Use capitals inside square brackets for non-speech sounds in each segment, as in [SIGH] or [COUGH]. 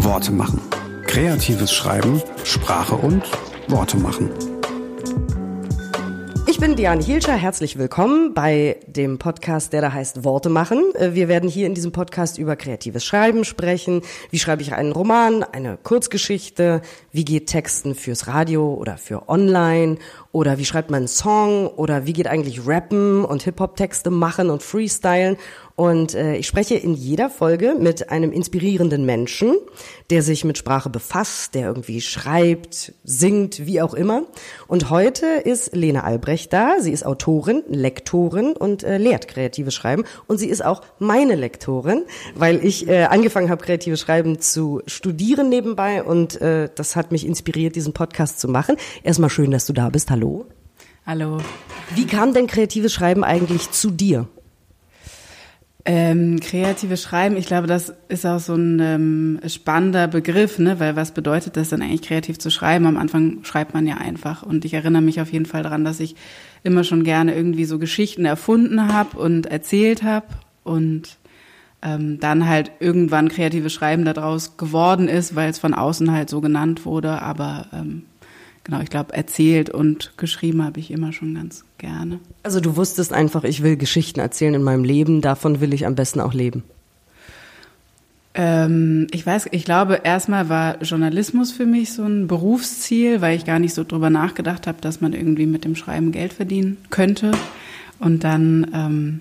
Worte machen. Kreatives Schreiben, Sprache und Worte machen. Ich bin Diane Hielscher, herzlich willkommen bei dem Podcast, der da heißt Worte machen. Wir werden hier in diesem Podcast über kreatives Schreiben sprechen. Wie schreibe ich einen Roman, eine Kurzgeschichte? Wie geht Texten fürs Radio oder für online? Oder wie schreibt man einen Song? Oder wie geht eigentlich Rappen und Hip-Hop-Texte machen und Freestylen? Und äh, ich spreche in jeder Folge mit einem inspirierenden Menschen, der sich mit Sprache befasst, der irgendwie schreibt, singt, wie auch immer. Und heute ist Lena Albrecht da. Sie ist Autorin, Lektorin und äh, lehrt kreatives Schreiben. Und sie ist auch meine Lektorin, weil ich äh, angefangen habe, kreatives Schreiben zu studieren nebenbei. Und äh, das hat mich inspiriert, diesen Podcast zu machen. Erstmal schön, dass du da bist. Hallo. Hallo. Wie kam denn kreatives Schreiben eigentlich zu dir? Ähm, kreatives Schreiben, ich glaube, das ist auch so ein ähm, spannender Begriff, ne? weil was bedeutet das denn eigentlich kreativ zu schreiben? Am Anfang schreibt man ja einfach. Und ich erinnere mich auf jeden Fall daran, dass ich immer schon gerne irgendwie so Geschichten erfunden habe und erzählt habe und ähm, dann halt irgendwann kreatives Schreiben daraus geworden ist, weil es von außen halt so genannt wurde. Aber ähm, genau, ich glaube, erzählt und geschrieben habe ich immer schon ganz gerne. Also du wusstest einfach, ich will Geschichten erzählen in meinem Leben, davon will ich am besten auch leben. Ähm, ich weiß, ich glaube, erstmal war Journalismus für mich so ein Berufsziel, weil ich gar nicht so drüber nachgedacht habe, dass man irgendwie mit dem Schreiben Geld verdienen könnte. Und dann ähm,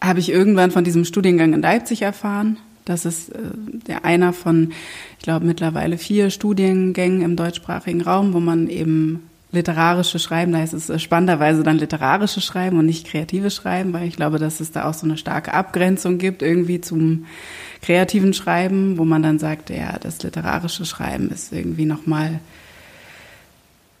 habe ich irgendwann von diesem Studiengang in Leipzig erfahren das ist äh, der einer von, ich glaube, mittlerweile vier Studiengängen im deutschsprachigen Raum, wo man eben literarische Schreiben, da heißt es äh, spannenderweise dann literarische Schreiben und nicht kreatives Schreiben, weil ich glaube, dass es da auch so eine starke Abgrenzung gibt irgendwie zum kreativen Schreiben, wo man dann sagt, ja, das literarische Schreiben ist irgendwie nochmal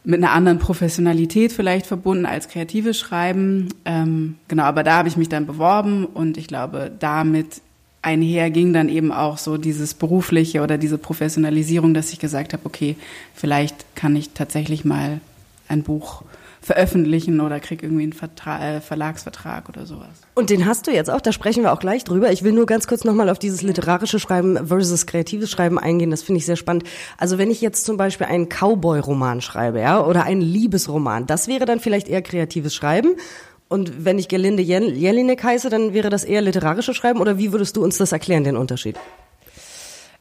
mit einer anderen Professionalität vielleicht verbunden als kreatives Schreiben. Ähm, genau, aber da habe ich mich dann beworben und ich glaube, damit einher ging dann eben auch so dieses berufliche oder diese Professionalisierung, dass ich gesagt habe, okay, vielleicht kann ich tatsächlich mal ein Buch veröffentlichen oder krieg irgendwie einen Vertra äh, Verlagsvertrag oder sowas. Und den hast du jetzt auch, da sprechen wir auch gleich drüber. Ich will nur ganz kurz nochmal auf dieses literarische Schreiben versus kreatives Schreiben eingehen. Das finde ich sehr spannend. Also wenn ich jetzt zum Beispiel einen Cowboy-Roman schreibe, ja, oder einen Liebesroman, das wäre dann vielleicht eher kreatives Schreiben. Und wenn ich Gelinde Jelinek heiße, dann wäre das eher literarische Schreiben oder wie würdest du uns das erklären, den Unterschied?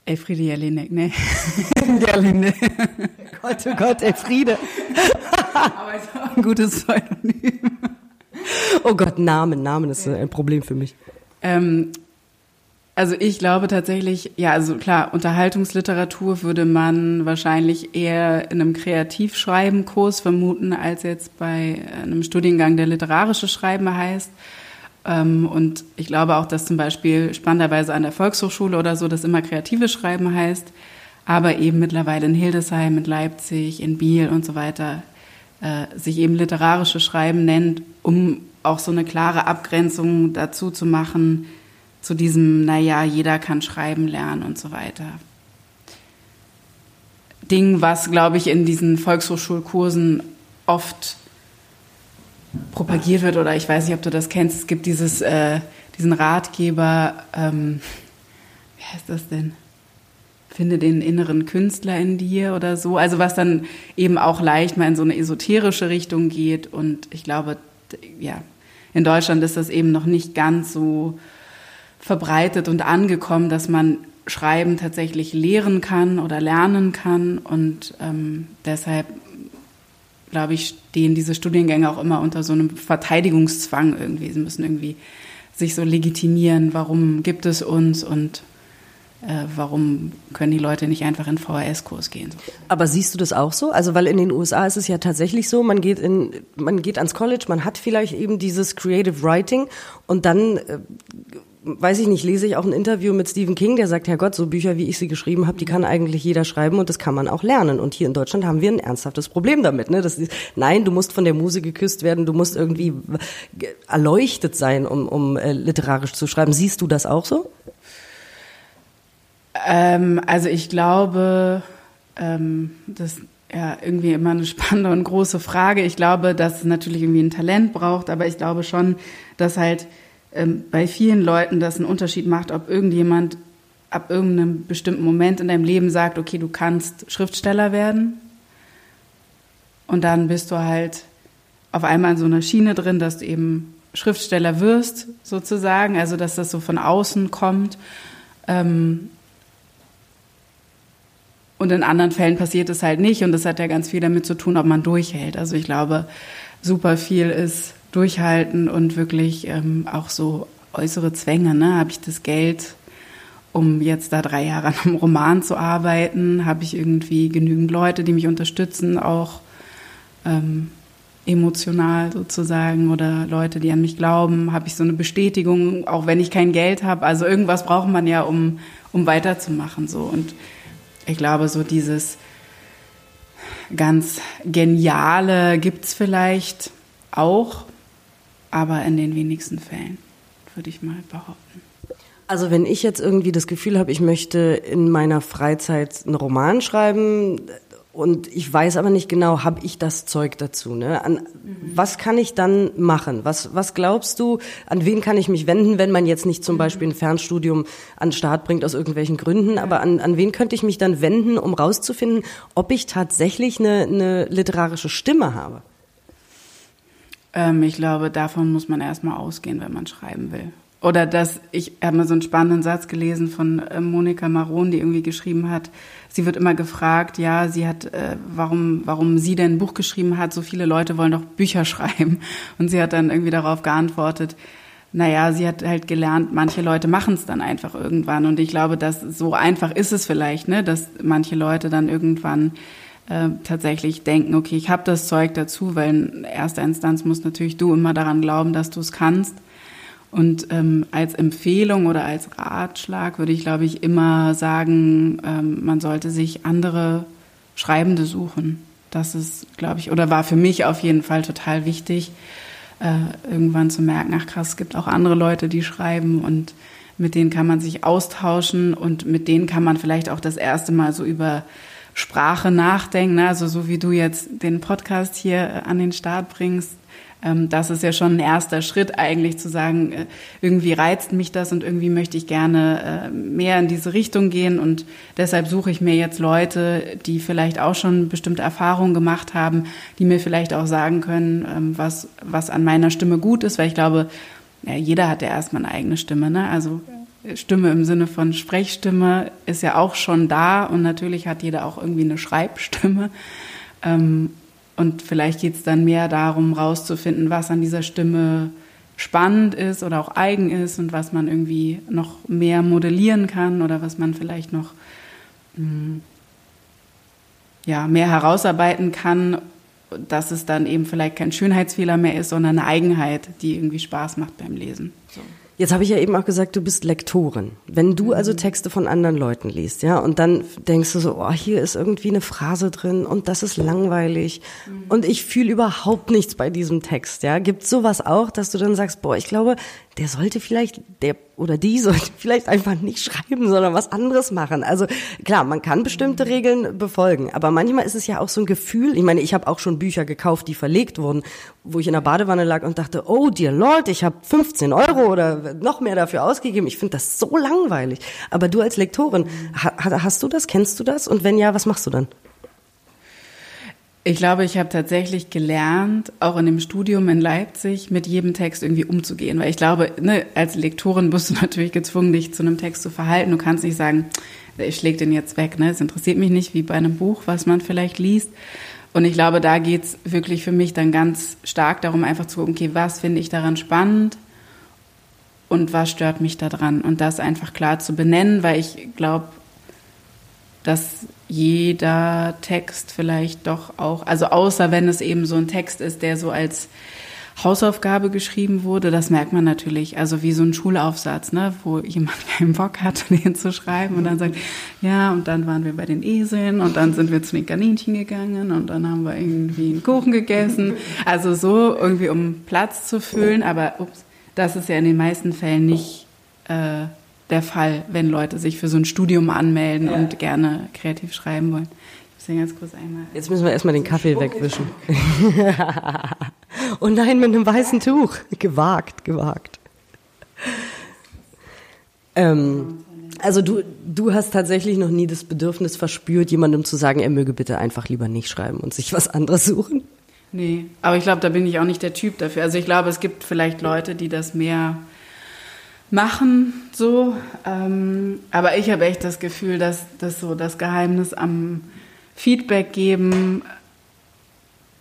Elfriede Jelinek, ne? [LAUGHS] Gerlinde. Gott, oh Gott, Elfriede. Aber ist auch ein gutes Pseudonym. Oh Gott, Namen, Namen ist ein Problem für mich. Ähm, also ich glaube tatsächlich, ja, also klar, Unterhaltungsliteratur würde man wahrscheinlich eher in einem Kreativschreibenkurs vermuten, als jetzt bei einem Studiengang, der literarische Schreiben heißt. Ähm, und ich glaube auch, dass zum Beispiel spannenderweise an der Volkshochschule oder so das immer kreatives Schreiben heißt, aber eben mittlerweile in Hildesheim, in Leipzig, in Biel und so weiter äh, sich eben literarische Schreiben nennt, um auch so eine klare Abgrenzung dazu zu machen, zu diesem, naja, jeder kann schreiben lernen und so weiter. Ding, was, glaube ich, in diesen Volkshochschulkursen oft propagiert wird, oder ich weiß nicht, ob du das kennst, es gibt dieses, äh, diesen Ratgeber, ähm, wie heißt das denn? Finde den inneren Künstler in dir oder so. Also was dann eben auch leicht mal in so eine esoterische Richtung geht. Und ich glaube, ja, in Deutschland ist das eben noch nicht ganz so verbreitet und angekommen, dass man Schreiben tatsächlich lehren kann oder lernen kann. Und ähm, deshalb, glaube ich, stehen diese Studiengänge auch immer unter so einem Verteidigungszwang irgendwie. Sie müssen irgendwie sich so legitimieren, warum gibt es uns und warum können die Leute nicht einfach in VHS-Kurs gehen? Aber siehst du das auch so? Also weil in den USA ist es ja tatsächlich so, man geht in, man geht ans College, man hat vielleicht eben dieses Creative Writing und dann äh, weiß ich nicht, lese ich auch ein Interview mit Stephen King, der sagt, Herr Gott, so Bücher, wie ich sie geschrieben habe, die kann eigentlich jeder schreiben und das kann man auch lernen. Und hier in Deutschland haben wir ein ernsthaftes Problem damit. Ne? Das ist, nein, du musst von der Muse geküsst werden, du musst irgendwie erleuchtet sein, um, um äh, literarisch zu schreiben. Siehst du das auch so? Ähm, also ich glaube, ähm, das ja irgendwie immer eine spannende und große Frage. Ich glaube, dass es natürlich irgendwie ein Talent braucht, aber ich glaube schon, dass halt ähm, bei vielen Leuten das einen Unterschied macht, ob irgendjemand ab irgendeinem bestimmten Moment in deinem Leben sagt, okay, du kannst Schriftsteller werden. Und dann bist du halt auf einmal in so einer Schiene drin, dass du eben Schriftsteller wirst, sozusagen, also dass das so von außen kommt. Ähm, und in anderen Fällen passiert es halt nicht. Und das hat ja ganz viel damit zu tun, ob man durchhält. Also ich glaube, super viel ist durchhalten und wirklich ähm, auch so äußere Zwänge. Ne? Habe ich das Geld, um jetzt da drei Jahre an einem Roman zu arbeiten? Habe ich irgendwie genügend Leute, die mich unterstützen, auch ähm, emotional sozusagen oder Leute, die an mich glauben? Habe ich so eine Bestätigung, auch wenn ich kein Geld habe? Also irgendwas braucht man ja, um, um weiterzumachen. So. Und ich glaube, so dieses ganz Geniale gibt's vielleicht auch, aber in den wenigsten Fällen, würde ich mal behaupten. Also wenn ich jetzt irgendwie das Gefühl habe, ich möchte in meiner Freizeit einen Roman schreiben und ich weiß aber nicht genau, habe ich das Zeug dazu? Ne? An, mhm. Was kann ich dann machen? Was, was glaubst du, an wen kann ich mich wenden, wenn man jetzt nicht zum mhm. Beispiel ein Fernstudium an den Start bringt aus irgendwelchen Gründen, aber an, an wen könnte ich mich dann wenden, um rauszufinden, ob ich tatsächlich eine, eine literarische Stimme habe? Ähm, ich glaube, davon muss man erstmal ausgehen, wenn man schreiben will. Oder dass ich habe mal so einen spannenden Satz gelesen von äh, Monika Maron, die irgendwie geschrieben hat, sie wird immer gefragt, ja, sie hat, äh, warum, warum sie denn ein Buch geschrieben hat, so viele Leute wollen doch Bücher [LAUGHS] schreiben. Und sie hat dann irgendwie darauf geantwortet, naja, sie hat halt gelernt, manche Leute machen es dann einfach irgendwann. Und ich glaube, dass so einfach ist es vielleicht, ne, dass manche Leute dann irgendwann äh, tatsächlich denken, okay, ich habe das Zeug dazu, weil in erster Instanz musst natürlich du immer daran glauben, dass du es kannst. Und ähm, als Empfehlung oder als Ratschlag würde ich, glaube ich, immer sagen, ähm, man sollte sich andere Schreibende suchen. Das ist, glaube ich, oder war für mich auf jeden Fall total wichtig, äh, irgendwann zu merken, ach krass, es gibt auch andere Leute, die schreiben und mit denen kann man sich austauschen und mit denen kann man vielleicht auch das erste Mal so über Sprache nachdenken. Ne? Also so wie du jetzt den Podcast hier äh, an den Start bringst, das ist ja schon ein erster Schritt eigentlich zu sagen, äh, irgendwie reizt mich das und irgendwie möchte ich gerne äh, mehr in diese Richtung gehen und deshalb suche ich mir jetzt Leute, die vielleicht auch schon bestimmte Erfahrungen gemacht haben, die mir vielleicht auch sagen können, ähm, was, was an meiner Stimme gut ist, weil ich glaube, ja, jeder hat ja erstmal eine eigene Stimme, ne? Also Stimme im Sinne von Sprechstimme ist ja auch schon da und natürlich hat jeder auch irgendwie eine Schreibstimme. Ähm, und vielleicht geht es dann mehr darum, rauszufinden, was an dieser Stimme spannend ist oder auch eigen ist und was man irgendwie noch mehr modellieren kann oder was man vielleicht noch hm, ja, mehr herausarbeiten kann, dass es dann eben vielleicht kein Schönheitsfehler mehr ist, sondern eine Eigenheit, die irgendwie Spaß macht beim Lesen. So. Jetzt habe ich ja eben auch gesagt, du bist Lektorin. Wenn du also mhm. Texte von anderen Leuten liest, ja, und dann denkst du so, oh, hier ist irgendwie eine Phrase drin und das ist langweilig mhm. und ich fühle überhaupt nichts bei diesem Text, ja. Gibt sowas auch, dass du dann sagst, boah, ich glaube, der sollte vielleicht, der oder die [LAUGHS] sollte vielleicht einfach nicht schreiben, sondern was anderes machen. Also klar, man kann bestimmte Regeln befolgen, aber manchmal ist es ja auch so ein Gefühl. Ich meine, ich habe auch schon Bücher gekauft, die verlegt wurden, wo ich in der Badewanne lag und dachte, oh dear Lord, ich habe 15 Euro oder noch mehr dafür ausgegeben. Ich finde das so langweilig. Aber du als Lektorin, hast du das? Kennst du das? Und wenn ja, was machst du dann? Ich glaube, ich habe tatsächlich gelernt, auch in dem Studium in Leipzig, mit jedem Text irgendwie umzugehen. Weil ich glaube, ne, als Lektorin bist du [LAUGHS] natürlich gezwungen, dich zu einem Text zu verhalten. Du kannst nicht sagen, ich schläge den jetzt weg. Ne? Es interessiert mich nicht, wie bei einem Buch, was man vielleicht liest. Und ich glaube, da geht's wirklich für mich dann ganz stark darum, einfach zu gucken, okay, was finde ich daran spannend und was stört mich daran? Und das einfach klar zu benennen, weil ich glaube, dass jeder Text vielleicht doch auch, also außer wenn es eben so ein Text ist, der so als Hausaufgabe geschrieben wurde, das merkt man natürlich, also wie so ein Schulaufsatz, ne, wo jemand [LAUGHS] keinen Bock hat, [LAUGHS] den zu schreiben und dann sagt, ja, und dann waren wir bei den Eseln und dann sind wir zu den Kaninchen gegangen und dann haben wir irgendwie einen Kuchen gegessen. Also so irgendwie, um Platz zu füllen, aber ups, das ist ja in den meisten Fällen nicht äh, der Fall, wenn Leute sich für so ein Studium anmelden ja. und gerne kreativ schreiben wollen. Ich muss ganz kurz einmal. Jetzt müssen wir erstmal den Kaffee wegwischen. oh [LAUGHS] nein, mit einem weißen Tuch. Gewagt, gewagt. Ähm, Also du, du hast tatsächlich noch nie das Bedürfnis verspürt, jemandem zu sagen, er möge bitte einfach lieber nicht schreiben und sich was anderes suchen? Nee, aber ich glaube, da bin ich auch nicht der Typ dafür. Also ich glaube, es gibt vielleicht Leute, die das mehr machen, so. Ähm, aber ich habe echt das Gefühl, dass das so das Geheimnis am Feedback geben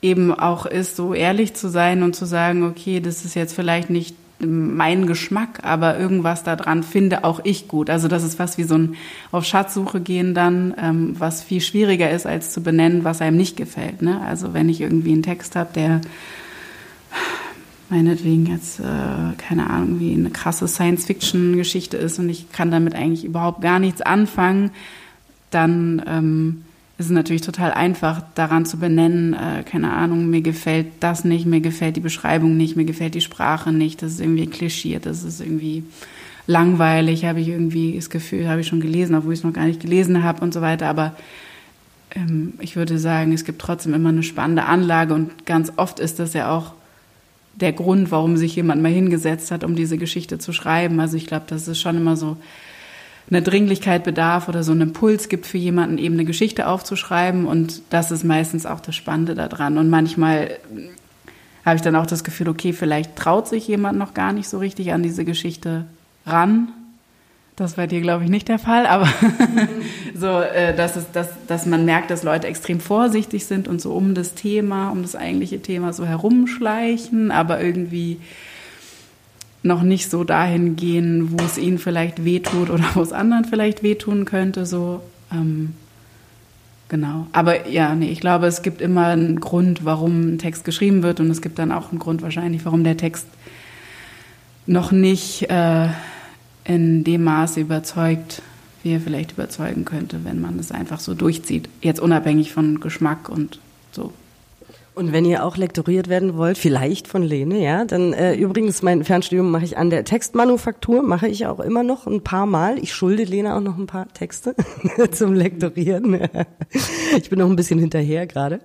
eben auch ist, so ehrlich zu sein und zu sagen, okay, das ist jetzt vielleicht nicht mein Geschmack, aber irgendwas daran finde auch ich gut. Also das ist fast wie so ein auf Schatzsuche gehen dann, ähm, was viel schwieriger ist, als zu benennen, was einem nicht gefällt. Ne? Also wenn ich irgendwie einen Text habe, der meinetwegen jetzt, äh, keine Ahnung, wie eine krasse Science-Fiction-Geschichte ist und ich kann damit eigentlich überhaupt gar nichts anfangen, dann ähm, es ist natürlich total einfach, daran zu benennen, äh, keine Ahnung, mir gefällt das nicht, mir gefällt die Beschreibung nicht, mir gefällt die Sprache nicht, das ist irgendwie klischiert, das ist irgendwie langweilig, habe ich irgendwie das Gefühl, habe ich schon gelesen, obwohl ich es noch gar nicht gelesen habe und so weiter. Aber ähm, ich würde sagen, es gibt trotzdem immer eine spannende Anlage und ganz oft ist das ja auch der Grund, warum sich jemand mal hingesetzt hat, um diese Geschichte zu schreiben. Also ich glaube, das ist schon immer so eine Dringlichkeit bedarf oder so einen Impuls gibt für jemanden, eben eine Geschichte aufzuschreiben. Und das ist meistens auch das Spannende daran. Und manchmal habe ich dann auch das Gefühl, okay, vielleicht traut sich jemand noch gar nicht so richtig an diese Geschichte ran. Das war dir, glaube ich, nicht der Fall, aber [LAUGHS] so, äh, dass, es, dass, dass man merkt, dass Leute extrem vorsichtig sind und so um das Thema, um das eigentliche Thema so herumschleichen, aber irgendwie noch nicht so dahin gehen, wo es ihnen vielleicht wehtut oder wo es anderen vielleicht wehtun könnte. So, ähm, genau. Aber ja, nee, ich glaube, es gibt immer einen Grund, warum ein Text geschrieben wird und es gibt dann auch einen Grund wahrscheinlich, warum der Text noch nicht äh, in dem Maße überzeugt, wie er vielleicht überzeugen könnte, wenn man es einfach so durchzieht. Jetzt unabhängig von Geschmack und so. Und wenn ihr auch lektoriert werden wollt, vielleicht von Lene, ja, dann äh, übrigens mein Fernstudium mache ich an der Textmanufaktur, mache ich auch immer noch ein paar Mal. Ich schulde Lene auch noch ein paar Texte [LAUGHS] zum Lektorieren. ich bin noch ein bisschen hinterher gerade.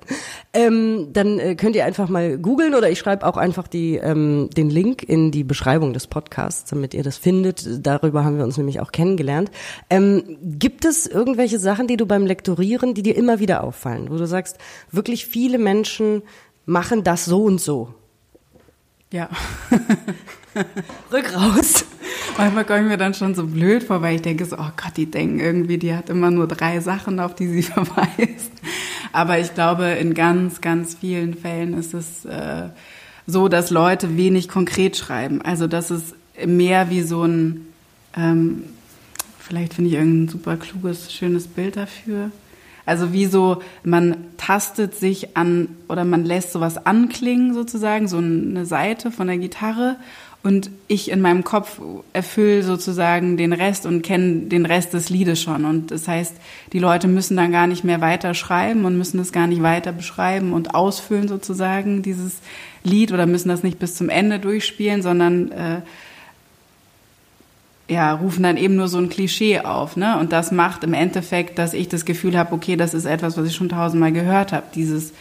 Ähm, dann äh, könnt ihr einfach mal googeln oder ich schreibe auch einfach die, ähm, den Link in die Beschreibung des Podcasts, damit ihr das findet. Darüber haben wir uns nämlich auch kennengelernt. Ähm, gibt es irgendwelche Sachen, die du beim Lektorieren, die dir immer wieder auffallen, wo du sagst, wirklich viele Menschen machen das so und so. Ja. [LAUGHS] Rück raus. Manchmal komme ich mir dann schon so blöd vor, weil ich denke so, oh Gott, die denken irgendwie, die hat immer nur drei Sachen, auf die sie [LAUGHS] verweist. Aber ich glaube, in ganz, ganz vielen Fällen ist es äh, so, dass Leute wenig konkret schreiben. Also das ist mehr wie so ein, ähm, vielleicht finde ich irgendein super kluges, schönes Bild dafür. Also wie so, man tastet sich an oder man lässt sowas anklingen sozusagen, so eine Seite von der Gitarre und ich in meinem Kopf erfülle sozusagen den Rest und kenne den Rest des Liedes schon. Und das heißt, die Leute müssen dann gar nicht mehr weiter schreiben und müssen es gar nicht weiter beschreiben und ausfüllen sozusagen, dieses Lied, oder müssen das nicht bis zum Ende durchspielen, sondern äh, ja, rufen dann eben nur so ein Klischee auf, ne? Und das macht im Endeffekt, dass ich das Gefühl habe, okay, das ist etwas, was ich schon tausendmal gehört habe, dieses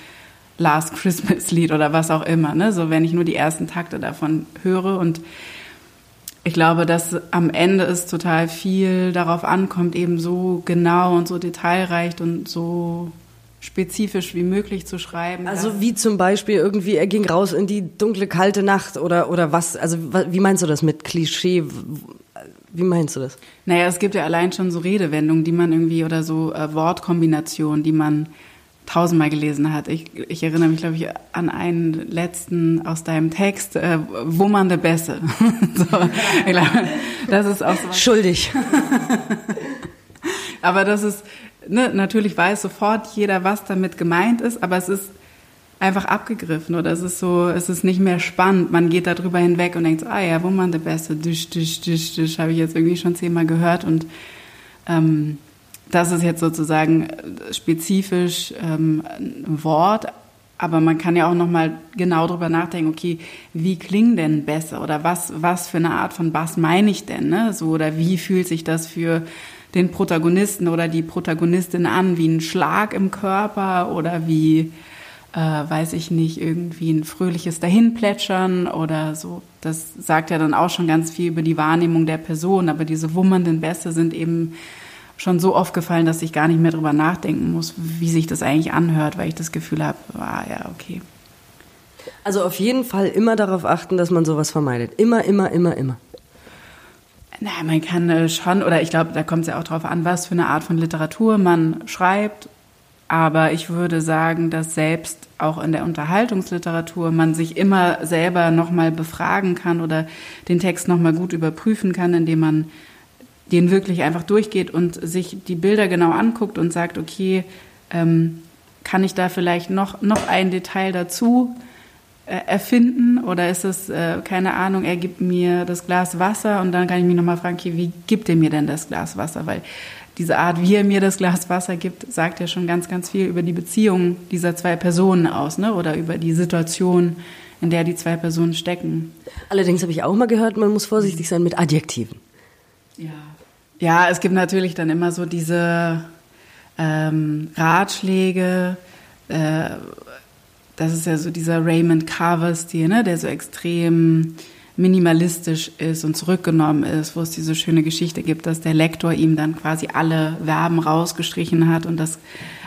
Last Christmas Lied oder was auch immer, ne? So wenn ich nur die ersten Takte davon höre und ich glaube, dass am Ende es total viel darauf ankommt, eben so genau und so detailreich und so spezifisch wie möglich zu schreiben. Also wie zum Beispiel irgendwie, er ging raus in die dunkle, kalte Nacht oder, oder was? Also wie meinst du das mit Klischee? Wie meinst du das? Naja, es gibt ja allein schon so Redewendungen, die man irgendwie oder so äh, Wortkombinationen, die man tausendmal gelesen hat. Ich, ich erinnere mich, glaube ich, an einen letzten aus deinem Text, äh, wummernde Bässe. [LAUGHS] so, ich glaube, das ist auch so. Schuldig. [LAUGHS] aber das ist, ne, natürlich weiß sofort jeder, was damit gemeint ist, aber es ist einfach abgegriffen oder es ist so, es ist nicht mehr spannend. Man geht da drüber hinweg und denkt so, ah ja, wo man der Beste, düsch, düsch, düsch, düsch, habe ich jetzt irgendwie schon zehnmal gehört und ähm, das ist jetzt sozusagen spezifisch ähm, ein Wort, aber man kann ja auch nochmal genau drüber nachdenken, okay, wie klingen denn Bässe oder was, was für eine Art von Bass meine ich denn, ne? So, oder wie fühlt sich das für den Protagonisten oder die Protagonistin an, wie ein Schlag im Körper oder wie, äh, weiß ich nicht, irgendwie ein fröhliches Dahinplätschern oder so. Das sagt ja dann auch schon ganz viel über die Wahrnehmung der Person, aber diese wummernden Bässe sind eben schon so oft gefallen, dass ich gar nicht mehr drüber nachdenken muss, wie sich das eigentlich anhört, weil ich das Gefühl habe, ah ja, okay. Also auf jeden Fall immer darauf achten, dass man sowas vermeidet. Immer, immer, immer, immer. Na, man kann äh, schon, oder ich glaube, da kommt es ja auch darauf an, was für eine Art von Literatur man schreibt. Aber ich würde sagen, dass selbst auch in der Unterhaltungsliteratur man sich immer selber nochmal befragen kann oder den Text nochmal gut überprüfen kann, indem man den wirklich einfach durchgeht und sich die Bilder genau anguckt und sagt, okay, ähm, kann ich da vielleicht noch, noch ein Detail dazu äh, erfinden oder ist es, äh, keine Ahnung, er gibt mir das Glas Wasser und dann kann ich mich nochmal fragen, okay, wie gibt er mir denn das Glas Wasser? Weil diese Art, wie er mir das Glas Wasser gibt, sagt ja schon ganz, ganz viel über die Beziehung dieser zwei Personen aus, ne? Oder über die Situation, in der die zwei Personen stecken. Allerdings habe ich auch mal gehört, man muss vorsichtig sein mit Adjektiven. Ja. Ja, es gibt natürlich dann immer so diese ähm, Ratschläge. Äh, das ist ja so dieser Raymond Carver-Stil, ne? der so extrem minimalistisch ist und zurückgenommen ist, wo es diese schöne Geschichte gibt, dass der Lektor ihm dann quasi alle Verben rausgestrichen hat und dass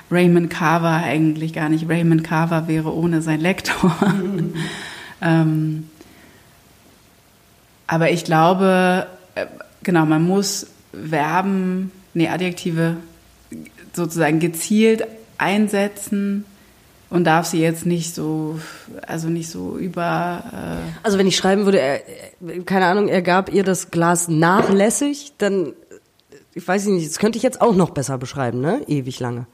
Raymond Carver eigentlich gar nicht Raymond Carver wäre ohne sein Lektor. Mhm. [LAUGHS] ähm, aber ich glaube, äh, genau, man muss Verben, nee, Adjektive sozusagen gezielt einsetzen und darf sie jetzt nicht so, also nicht so über. Äh also wenn ich schreiben würde, er, keine Ahnung, er gab ihr das Glas nachlässig, dann, ich weiß nicht, das könnte ich jetzt auch noch besser beschreiben, ne? Ewig lange.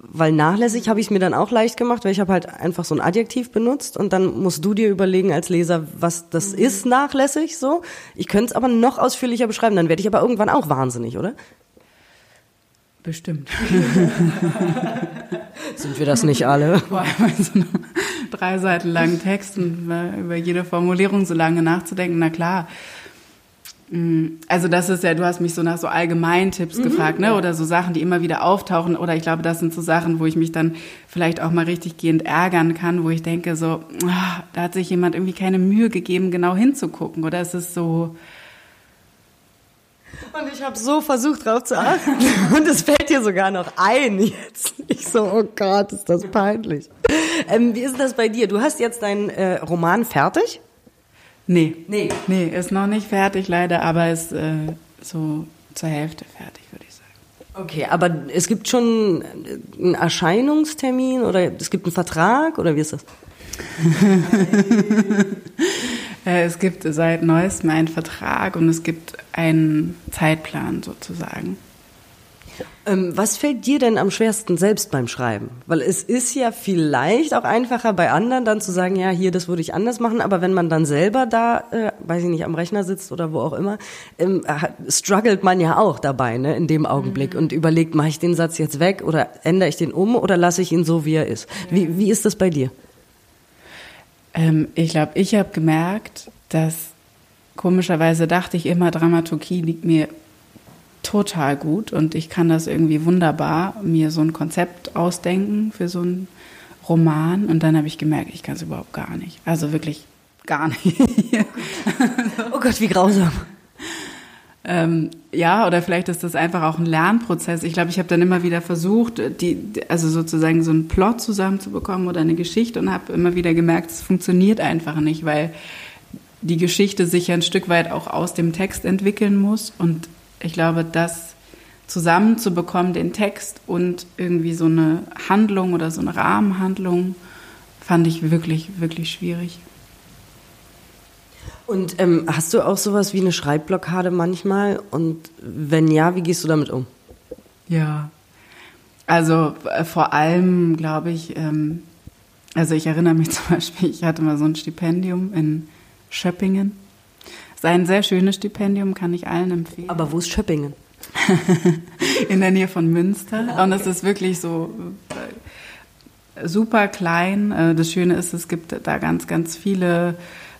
Weil nachlässig habe ich es mir dann auch leicht gemacht, weil ich habe halt einfach so ein Adjektiv benutzt und dann musst du dir überlegen als Leser, was das mhm. ist nachlässig so. Ich könnte es aber noch ausführlicher beschreiben, dann werde ich aber irgendwann auch wahnsinnig, oder? Bestimmt. [LAUGHS] Sind wir das nicht alle? [LAUGHS] Vor allem bei so einem drei Seiten langen Text und über jede Formulierung so lange nachzudenken, na klar. Mm, also das ist ja, du hast mich so nach so Allgemeintipps mhm, gefragt, ne? Ja. Oder so Sachen, die immer wieder auftauchen. Oder ich glaube, das sind so Sachen, wo ich mich dann vielleicht auch mal richtig gehend ärgern kann, wo ich denke, so, ah, da hat sich jemand irgendwie keine Mühe gegeben, genau hinzugucken. Oder es ist so, und ich habe so versucht, drauf zu achten. [LAUGHS] Und es fällt dir sogar noch ein jetzt. Ich so, oh Gott, ist das peinlich. Ähm, wie ist das bei dir? Du hast jetzt deinen äh, Roman fertig? Nee. Nee. Nee, ist noch nicht fertig leider, aber ist äh, so zur Hälfte fertig, würde ich sagen. Okay, aber es gibt schon einen Erscheinungstermin oder es gibt einen Vertrag oder wie ist das? [LAUGHS] Äh, es gibt seit neuestem einen Vertrag und es gibt einen Zeitplan sozusagen. Ähm, was fällt dir denn am schwersten selbst beim Schreiben? Weil es ist ja vielleicht auch einfacher bei anderen dann zu sagen, ja, hier, das würde ich anders machen, aber wenn man dann selber da, äh, weiß ich nicht, am Rechner sitzt oder wo auch immer, ähm, struggelt man ja auch dabei, ne, in dem Augenblick mhm. und überlegt, mache ich den Satz jetzt weg oder ändere ich den um oder lasse ich ihn so, wie er ist? Ja. Wie, wie ist das bei dir? Ähm, ich glaube, ich habe gemerkt, dass komischerweise dachte ich immer, Dramaturgie liegt mir total gut und ich kann das irgendwie wunderbar mir so ein Konzept ausdenken für so einen Roman und dann habe ich gemerkt, ich kann es überhaupt gar nicht. Also wirklich gar nicht. [LAUGHS] oh Gott, wie grausam. Ähm, ja, oder vielleicht ist das einfach auch ein Lernprozess. Ich glaube, ich habe dann immer wieder versucht, die, also sozusagen so einen Plot zusammenzubekommen oder eine Geschichte und habe immer wieder gemerkt, es funktioniert einfach nicht, weil die Geschichte sich ja ein Stück weit auch aus dem Text entwickeln muss. Und ich glaube, das zusammenzubekommen, den Text und irgendwie so eine Handlung oder so eine Rahmenhandlung, fand ich wirklich, wirklich schwierig. Und ähm, hast du auch sowas wie eine Schreibblockade manchmal? Und wenn ja, wie gehst du damit um? Ja, also äh, vor allem glaube ich, ähm, also ich erinnere mich [LAUGHS] zum Beispiel, ich hatte mal so ein Stipendium in Schöppingen. Das ist ein sehr schönes Stipendium, kann ich allen empfehlen. Aber wo ist Schöppingen? [LAUGHS] in der Nähe von Münster. Okay. Und es ist wirklich so äh, super klein. Äh, das Schöne ist, es gibt da ganz, ganz viele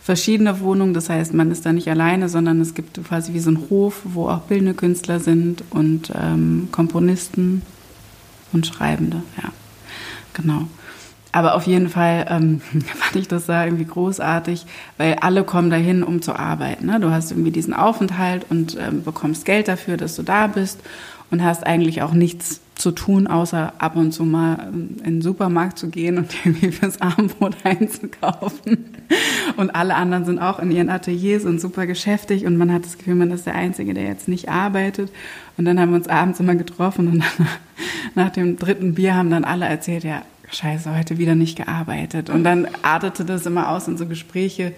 verschiedene Wohnungen. Das heißt, man ist da nicht alleine, sondern es gibt quasi wie so einen Hof, wo auch bildende Künstler sind und ähm, Komponisten und Schreibende. Ja, genau. aber auf jeden Fall ähm, [LAUGHS] fand ich das da irgendwie großartig, weil alle kommen dahin, um zu arbeiten. Ne? Du hast irgendwie diesen Aufenthalt und ähm, bekommst Geld dafür, dass du da bist und hast eigentlich auch nichts zu tun, außer ab und zu mal ähm, in den Supermarkt zu gehen und [LAUGHS] irgendwie fürs Abendbrot einzukaufen. Und alle anderen sind auch in ihren Ateliers und super geschäftig und man hat das Gefühl, man ist der Einzige, der jetzt nicht arbeitet. Und dann haben wir uns abends immer getroffen und [LAUGHS] dann nach dem dritten Bier haben dann alle erzählt, ja, scheiße, heute wieder nicht gearbeitet. Und dann artete das immer aus in so Gespräche,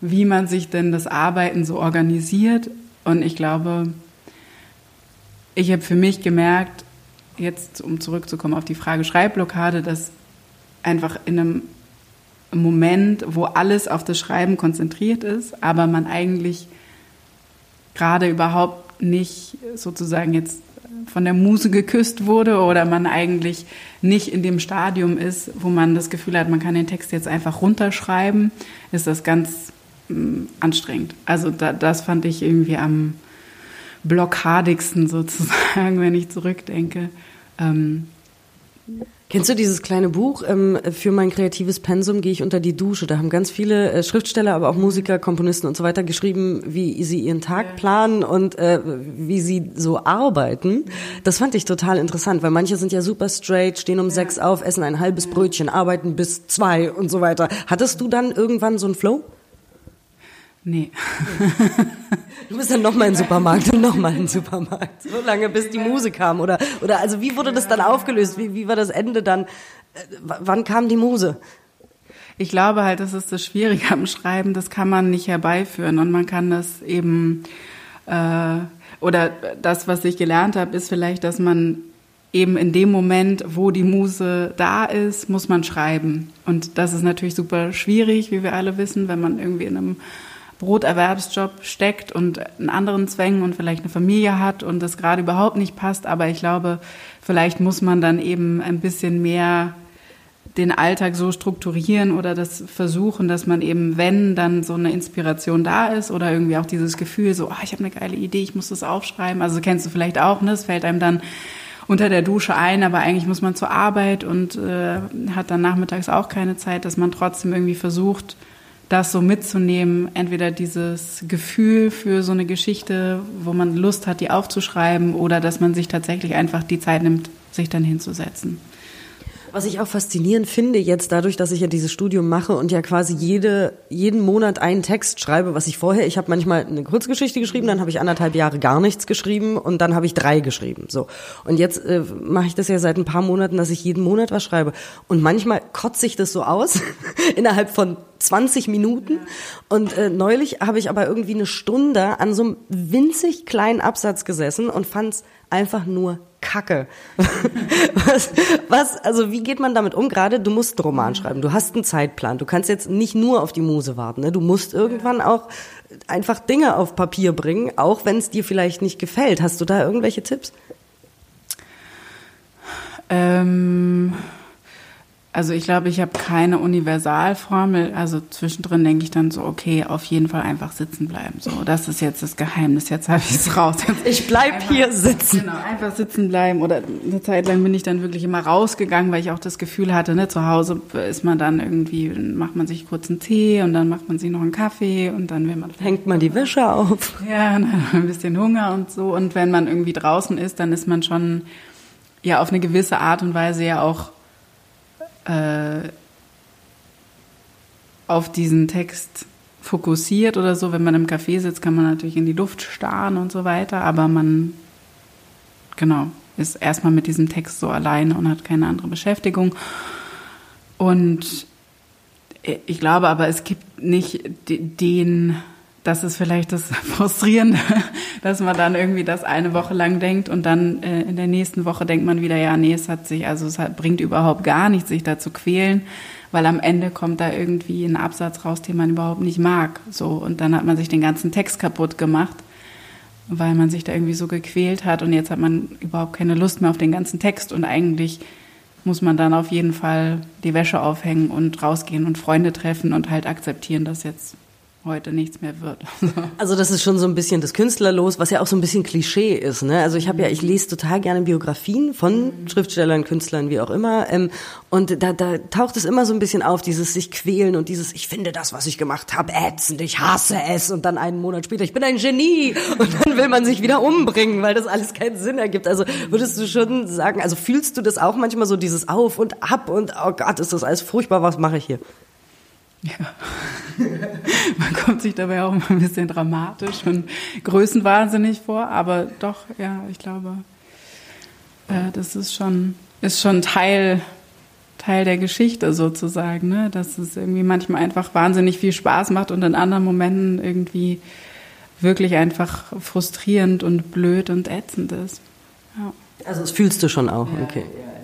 wie man sich denn das Arbeiten so organisiert. Und ich glaube, ich habe für mich gemerkt, jetzt um zurückzukommen auf die Frage Schreibblockade, dass einfach in einem Moment, wo alles auf das Schreiben konzentriert ist, aber man eigentlich gerade überhaupt nicht sozusagen jetzt von der Muse geküsst wurde oder man eigentlich nicht in dem Stadium ist, wo man das Gefühl hat, man kann den Text jetzt einfach runterschreiben, ist das ganz mh, anstrengend. Also da, das fand ich irgendwie am blockadigsten sozusagen, [LAUGHS] wenn ich zurückdenke. Ähm, Kennst du dieses kleine Buch? Ähm, für mein kreatives Pensum gehe ich unter die Dusche. Da haben ganz viele äh, Schriftsteller, aber auch Musiker, Komponisten und so weiter geschrieben, wie sie ihren Tag planen und äh, wie sie so arbeiten. Das fand ich total interessant, weil manche sind ja super straight, stehen um sechs auf, essen ein halbes Brötchen, arbeiten bis zwei und so weiter. Hattest du dann irgendwann so einen Flow? Nee. Du bist dann nochmal in den Supermarkt und nochmal in den Supermarkt. So lange, bis die Muse kam. Oder, oder also wie wurde das dann aufgelöst? Wie, wie war das Ende dann? Äh, wann kam die Muse? Ich glaube halt, das ist das Schwierige am Schreiben, das kann man nicht herbeiführen und man kann das eben, äh, oder das, was ich gelernt habe, ist vielleicht, dass man eben in dem Moment, wo die Muse da ist, muss man schreiben. Und das ist natürlich super schwierig, wie wir alle wissen, wenn man irgendwie in einem Broterwerbsjob steckt und einen anderen Zwängen und vielleicht eine Familie hat und das gerade überhaupt nicht passt. Aber ich glaube, vielleicht muss man dann eben ein bisschen mehr den Alltag so strukturieren oder das versuchen, dass man eben, wenn dann so eine Inspiration da ist oder irgendwie auch dieses Gefühl, so, oh, ich habe eine geile Idee, ich muss das aufschreiben. Also kennst du vielleicht auch, ne? Es fällt einem dann unter der Dusche ein, aber eigentlich muss man zur Arbeit und äh, hat dann nachmittags auch keine Zeit, dass man trotzdem irgendwie versucht, das so mitzunehmen, entweder dieses Gefühl für so eine Geschichte, wo man Lust hat, die aufzuschreiben, oder dass man sich tatsächlich einfach die Zeit nimmt, sich dann hinzusetzen. Was ich auch faszinierend finde jetzt dadurch, dass ich ja dieses Studium mache und ja quasi jede, jeden Monat einen Text schreibe, was ich vorher, ich habe manchmal eine Kurzgeschichte geschrieben, dann habe ich anderthalb Jahre gar nichts geschrieben und dann habe ich drei geschrieben. So. Und jetzt äh, mache ich das ja seit ein paar Monaten, dass ich jeden Monat was schreibe. Und manchmal kotze ich das so aus, [LAUGHS] innerhalb von 20 Minuten. Und äh, neulich habe ich aber irgendwie eine Stunde an so einem winzig kleinen Absatz gesessen und fand's einfach nur Kacke. [LAUGHS] was, was, also wie geht man damit um? Gerade du musst einen Roman schreiben, du hast einen Zeitplan, du kannst jetzt nicht nur auf die Muse warten, ne? du musst irgendwann auch einfach Dinge auf Papier bringen, auch wenn es dir vielleicht nicht gefällt. Hast du da irgendwelche Tipps? Ähm also ich glaube, ich habe keine Universalformel. Also zwischendrin denke ich dann so, okay, auf jeden Fall einfach sitzen bleiben. So, das ist jetzt das Geheimnis. Jetzt habe ich es [LAUGHS] raus. Jetzt ich bleib hier sitzen. Genau, einfach sitzen bleiben. Oder eine Zeit lang bin ich dann wirklich immer rausgegangen, weil ich auch das Gefühl hatte, ne, zu Hause ist man dann irgendwie, macht man sich kurz einen Tee und dann macht man sich noch einen Kaffee und dann will man hängt man die Wäsche auf. Ja, [LAUGHS] dann ein bisschen Hunger und so. Und wenn man irgendwie draußen ist, dann ist man schon ja auf eine gewisse Art und Weise ja auch äh, auf diesen Text fokussiert oder so. Wenn man im Café sitzt, kann man natürlich in die Luft starren und so weiter, aber man, genau, ist erstmal mit diesem Text so alleine und hat keine andere Beschäftigung. Und ich glaube aber, es gibt nicht den das ist vielleicht das [LAUGHS] Frustrierende, dass man dann irgendwie das eine Woche lang denkt und dann äh, in der nächsten Woche denkt man wieder, ja, nee, es hat sich, also es hat, bringt überhaupt gar nichts, sich da zu quälen, weil am Ende kommt da irgendwie ein Absatz raus, den man überhaupt nicht mag. So, und dann hat man sich den ganzen Text kaputt gemacht, weil man sich da irgendwie so gequält hat und jetzt hat man überhaupt keine Lust mehr auf den ganzen Text und eigentlich muss man dann auf jeden Fall die Wäsche aufhängen und rausgehen und Freunde treffen und halt akzeptieren, dass jetzt heute nichts mehr wird. [LAUGHS] Also das ist schon so ein bisschen das Künstlerlos, was ja auch so ein bisschen Klischee ist. Ne? Also ich habe ja, ich lese total gerne Biografien von Schriftstellern, Künstlern, wie auch immer. Ähm, und da, da taucht es immer so ein bisschen auf, dieses sich quälen und dieses, ich finde das, was ich gemacht habe, ätzend, ich hasse es. Und dann einen Monat später, ich bin ein Genie. [LAUGHS] Und dann will man sich wieder umbringen, weil das alles keinen Sinn ergibt. Also würdest du schon sagen, also fühlst du das auch manchmal so, dieses Auf und Ab und oh Gott, ist das alles furchtbar, was mache ich hier? Ja. [LAUGHS] Man kommt sich dabei auch immer ein bisschen dramatisch und größenwahnsinnig vor, aber doch, ja, ich glaube, äh, das ist schon, ist schon Teil, Teil der Geschichte sozusagen, ne? dass es irgendwie manchmal einfach wahnsinnig viel Spaß macht und in anderen Momenten irgendwie wirklich einfach frustrierend und blöd und ätzend ist. Ja. Also das fühlst du schon auch, ja, okay. Ja.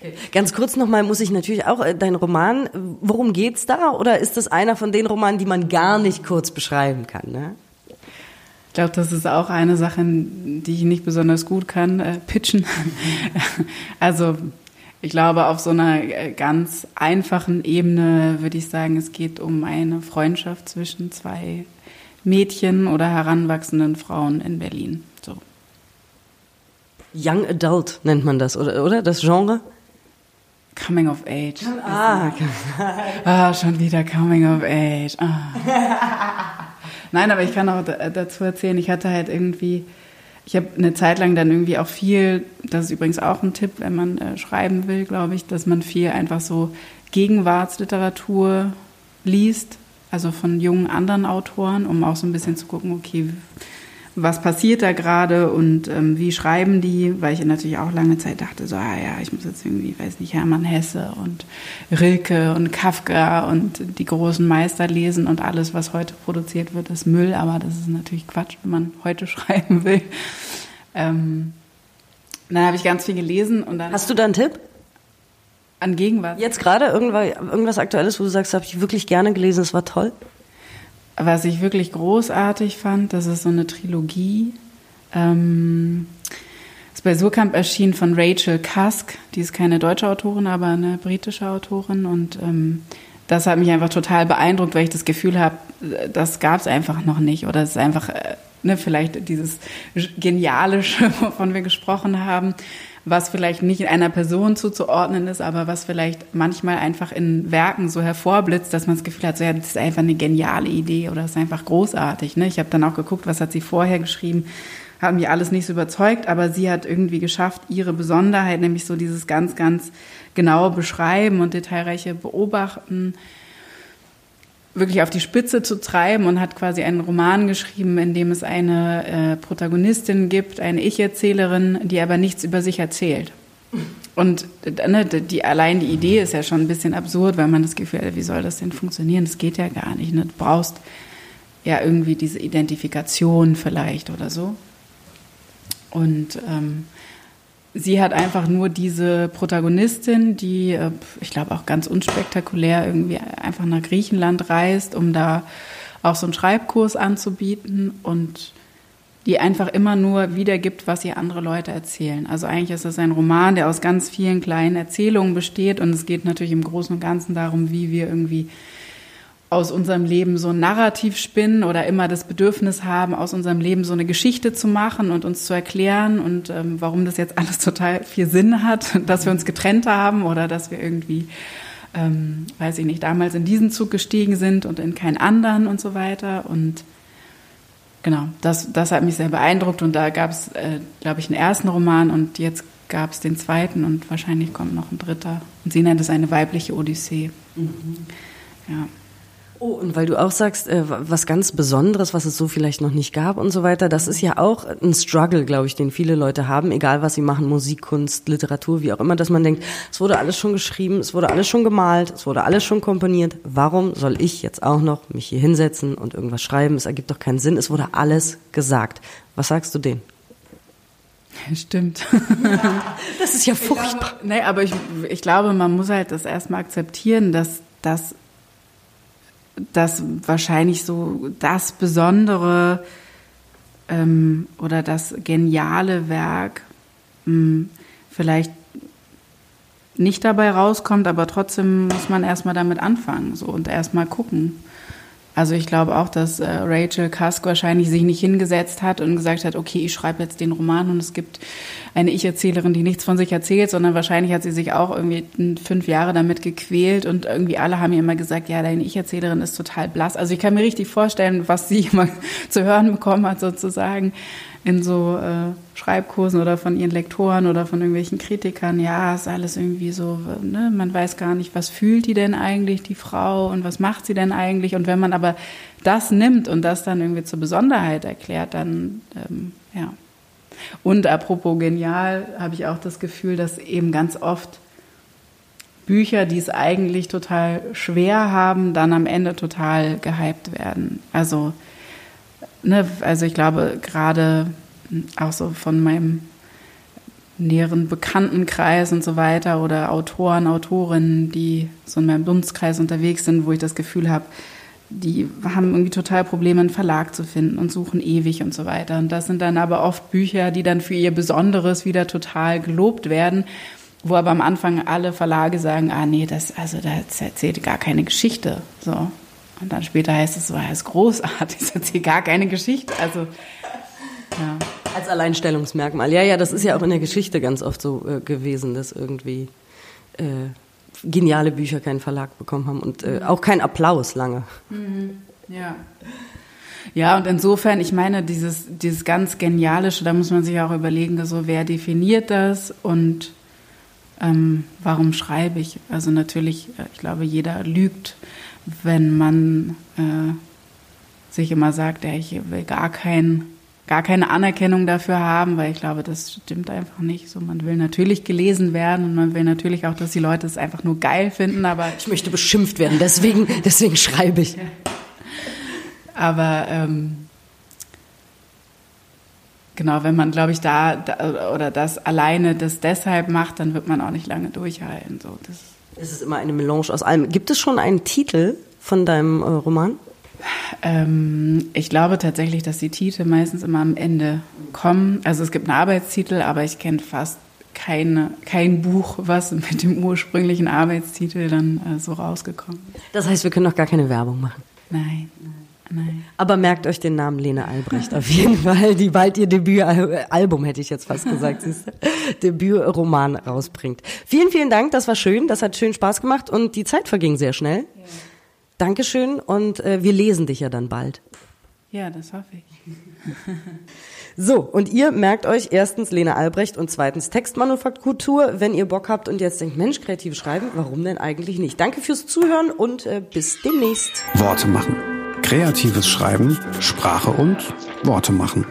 Okay. Ganz kurz nochmal muss ich natürlich auch äh, dein Roman, worum geht's da? Oder ist das einer von den Romanen, die man gar nicht kurz beschreiben kann? Ne? Ich glaube, das ist auch eine Sache, die ich nicht besonders gut kann, äh, pitchen. [LAUGHS] also ich glaube, auf so einer äh, ganz einfachen Ebene würde ich sagen, es geht um eine Freundschaft zwischen zwei Mädchen oder heranwachsenden Frauen in Berlin. So. Young Adult nennt man das, oder, oder? Das Genre? Coming of Age. Ah, ah, schon wieder Coming of Age. Ah. [LAUGHS] Nein, aber ich kann auch dazu erzählen, ich hatte halt irgendwie, ich habe eine Zeit lang dann irgendwie auch viel, das ist übrigens auch ein Tipp, wenn man äh, schreiben will, glaube ich, dass man viel einfach so Gegenwartsliteratur liest, also von jungen anderen Autoren, um auch so ein bisschen zu gucken, okay, was passiert da gerade und ähm, wie schreiben die, weil ich natürlich auch lange Zeit dachte, so, ah ja, ich muss jetzt irgendwie, weiß nicht, Hermann Hesse und Rilke und Kafka und die großen Meister lesen und alles, was heute produziert wird, ist Müll, aber das ist natürlich Quatsch, wenn man heute [LAUGHS] schreiben will. Ähm, dann habe ich ganz viel gelesen und dann. Hast du da einen Tipp? An Gegenwart? Jetzt gerade irgendwas, irgendwas Aktuelles, wo du sagst, habe ich wirklich gerne gelesen, es war toll? Was ich wirklich großartig fand, das ist so eine Trilogie. Ähm, ist bei Surkamp erschienen von Rachel Cusk. Die ist keine deutsche Autorin, aber eine britische Autorin. Und ähm, das hat mich einfach total beeindruckt, weil ich das Gefühl habe, das gab es einfach noch nicht. Oder es ist einfach, äh, ne, vielleicht dieses Genialische, [LAUGHS] wovon wir gesprochen haben, was vielleicht nicht in einer Person zuzuordnen ist, aber was vielleicht manchmal einfach in Werken so hervorblitzt, dass man das Gefühl hat, so, ja, das ist einfach eine geniale Idee oder das ist einfach großartig. Ne? Ich habe dann auch geguckt, was hat sie vorher geschrieben, hat mich alles nicht so überzeugt, aber sie hat irgendwie geschafft, ihre Besonderheit, nämlich so dieses ganz, ganz genaue Beschreiben und detailreiche Beobachten, wirklich auf die Spitze zu treiben und hat quasi einen Roman geschrieben, in dem es eine äh, Protagonistin gibt, eine Ich-Erzählerin, die aber nichts über sich erzählt. Und ne, die, allein die Idee ist ja schon ein bisschen absurd, weil man das Gefühl hat, wie soll das denn funktionieren? Das geht ja gar nicht. Ne? Du brauchst ja irgendwie diese Identifikation vielleicht oder so. Und ähm, sie hat einfach nur diese Protagonistin, die, äh, ich glaube, auch ganz unspektakulär irgendwie einfach nach Griechenland reist, um da auch so einen Schreibkurs anzubieten und die einfach immer nur wiedergibt, was ihr andere Leute erzählen. Also eigentlich ist das ein Roman, der aus ganz vielen kleinen Erzählungen besteht und es geht natürlich im Großen und Ganzen darum, wie wir irgendwie aus unserem Leben so ein Narrativ spinnen oder immer das Bedürfnis haben, aus unserem Leben so eine Geschichte zu machen und uns zu erklären und ähm, warum das jetzt alles [LAUGHS] total viel Sinn hat, dass wir uns getrennt haben oder dass wir irgendwie, ähm, weiß ich nicht, damals in diesen Zug gestiegen sind und in keinen anderen und so weiter. Und genau, das, das hat mich sehr beeindruckt und da gab es, äh, glaube ich, einen ersten Roman und jetzt gab es den zweiten und wahrscheinlich kommt noch ein dritter. Und sie nennt es eine weibliche Odyssee. Mhm. Ja. Oh, und weil du auch sagst, äh, was ganz Besonderes, was es so vielleicht noch nicht gab und so weiter, das ist ja auch ein Struggle, glaube ich, den viele Leute haben, egal was sie machen, Musik, Kunst, Literatur, wie auch immer, dass man denkt, es wurde alles schon geschrieben, es wurde alles schon gemalt, es wurde alles schon komponiert. Warum soll ich jetzt auch noch mich hier hinsetzen und irgendwas schreiben? Es ergibt doch keinen Sinn. Es wurde alles gesagt. Was sagst du denen? Stimmt. Ja, [LAUGHS] das ist ja furchtbar. Ich glaube, nee, aber ich, ich glaube, man muss halt das erstmal akzeptieren, dass das dass wahrscheinlich so das Besondere ähm, oder das geniale Werk ähm, vielleicht nicht dabei rauskommt, aber trotzdem muss man erstmal damit anfangen so und erstmal gucken. Also ich glaube auch, dass äh, Rachel Cusk wahrscheinlich sich nicht hingesetzt hat und gesagt hat, okay, ich schreibe jetzt den Roman und es gibt eine Ich-Erzählerin, die nichts von sich erzählt, sondern wahrscheinlich hat sie sich auch irgendwie fünf Jahre damit gequält und irgendwie alle haben ihr immer gesagt, ja, deine Ich-Erzählerin ist total blass. Also ich kann mir richtig vorstellen, was sie [LAUGHS] immer zu hören bekommen hat sozusagen in so äh, Schreibkursen oder von ihren Lektoren oder von irgendwelchen Kritikern, ja, ist alles irgendwie so, ne, man weiß gar nicht, was fühlt die denn eigentlich, die Frau, und was macht sie denn eigentlich? Und wenn man aber das nimmt und das dann irgendwie zur Besonderheit erklärt, dann, ähm, ja. Und apropos genial, habe ich auch das Gefühl, dass eben ganz oft Bücher, die es eigentlich total schwer haben, dann am Ende total gehypt werden. Also ne, also ich glaube gerade auch so von meinem näheren Bekanntenkreis und so weiter oder Autoren, Autorinnen, die so in meinem Dunstkreis unterwegs sind, wo ich das Gefühl habe, die haben irgendwie total Probleme, einen Verlag zu finden und suchen ewig und so weiter. Und das sind dann aber oft Bücher, die dann für ihr Besonderes wieder total gelobt werden, wo aber am Anfang alle Verlage sagen, ah nee, das, also das erzählt gar keine Geschichte. So. Und dann später heißt es, war es großartig, [LAUGHS] das hat hier gar keine Geschichte. Also, ja. Als Alleinstellungsmerkmal. Ja, ja, das ist ja auch in der Geschichte ganz oft so äh, gewesen, dass irgendwie äh, geniale Bücher keinen Verlag bekommen haben und äh, auch keinen Applaus lange. Mhm. Ja. Ja, und insofern, ich meine, dieses, dieses ganz Genialische, da muss man sich auch überlegen, so wer definiert das und ähm, warum schreibe ich? Also natürlich, äh, ich glaube, jeder lügt wenn man äh, sich immer sagt, ja, ich will gar, kein, gar keine Anerkennung dafür haben, weil ich glaube, das stimmt einfach nicht. So, man will natürlich gelesen werden und man will natürlich auch, dass die Leute es einfach nur geil finden, aber ich möchte beschimpft werden, deswegen, deswegen schreibe ich. Aber ähm, genau, wenn man, glaube ich, da, da, oder das alleine das deshalb macht, dann wird man auch nicht lange durchhalten. So, das es ist immer eine Melange aus allem. Gibt es schon einen Titel von deinem äh, Roman? Ähm, ich glaube tatsächlich, dass die Titel meistens immer am Ende kommen. Also es gibt einen Arbeitstitel, aber ich kenne fast keine, kein Buch, was mit dem ursprünglichen Arbeitstitel dann äh, so rausgekommen ist. Das heißt, wir können noch gar keine Werbung machen. Nein. Nein. Aber merkt euch den Namen Lene Albrecht auf jeden [LAUGHS] Fall, die bald ihr Debütalbum, hätte ich jetzt fast gesagt, Debütroman rausbringt. Vielen, vielen Dank, das war schön, das hat schön Spaß gemacht und die Zeit verging sehr schnell. Ja. Dankeschön und äh, wir lesen dich ja dann bald. Ja, das hoffe ich. [LAUGHS] So, und ihr merkt euch erstens Lena Albrecht und zweitens Textmanufaktur, wenn ihr Bock habt und jetzt denkt, Mensch, kreativ schreiben, warum denn eigentlich nicht? Danke fürs Zuhören und äh, bis demnächst. Worte machen. Kreatives Schreiben, Sprache und Worte machen.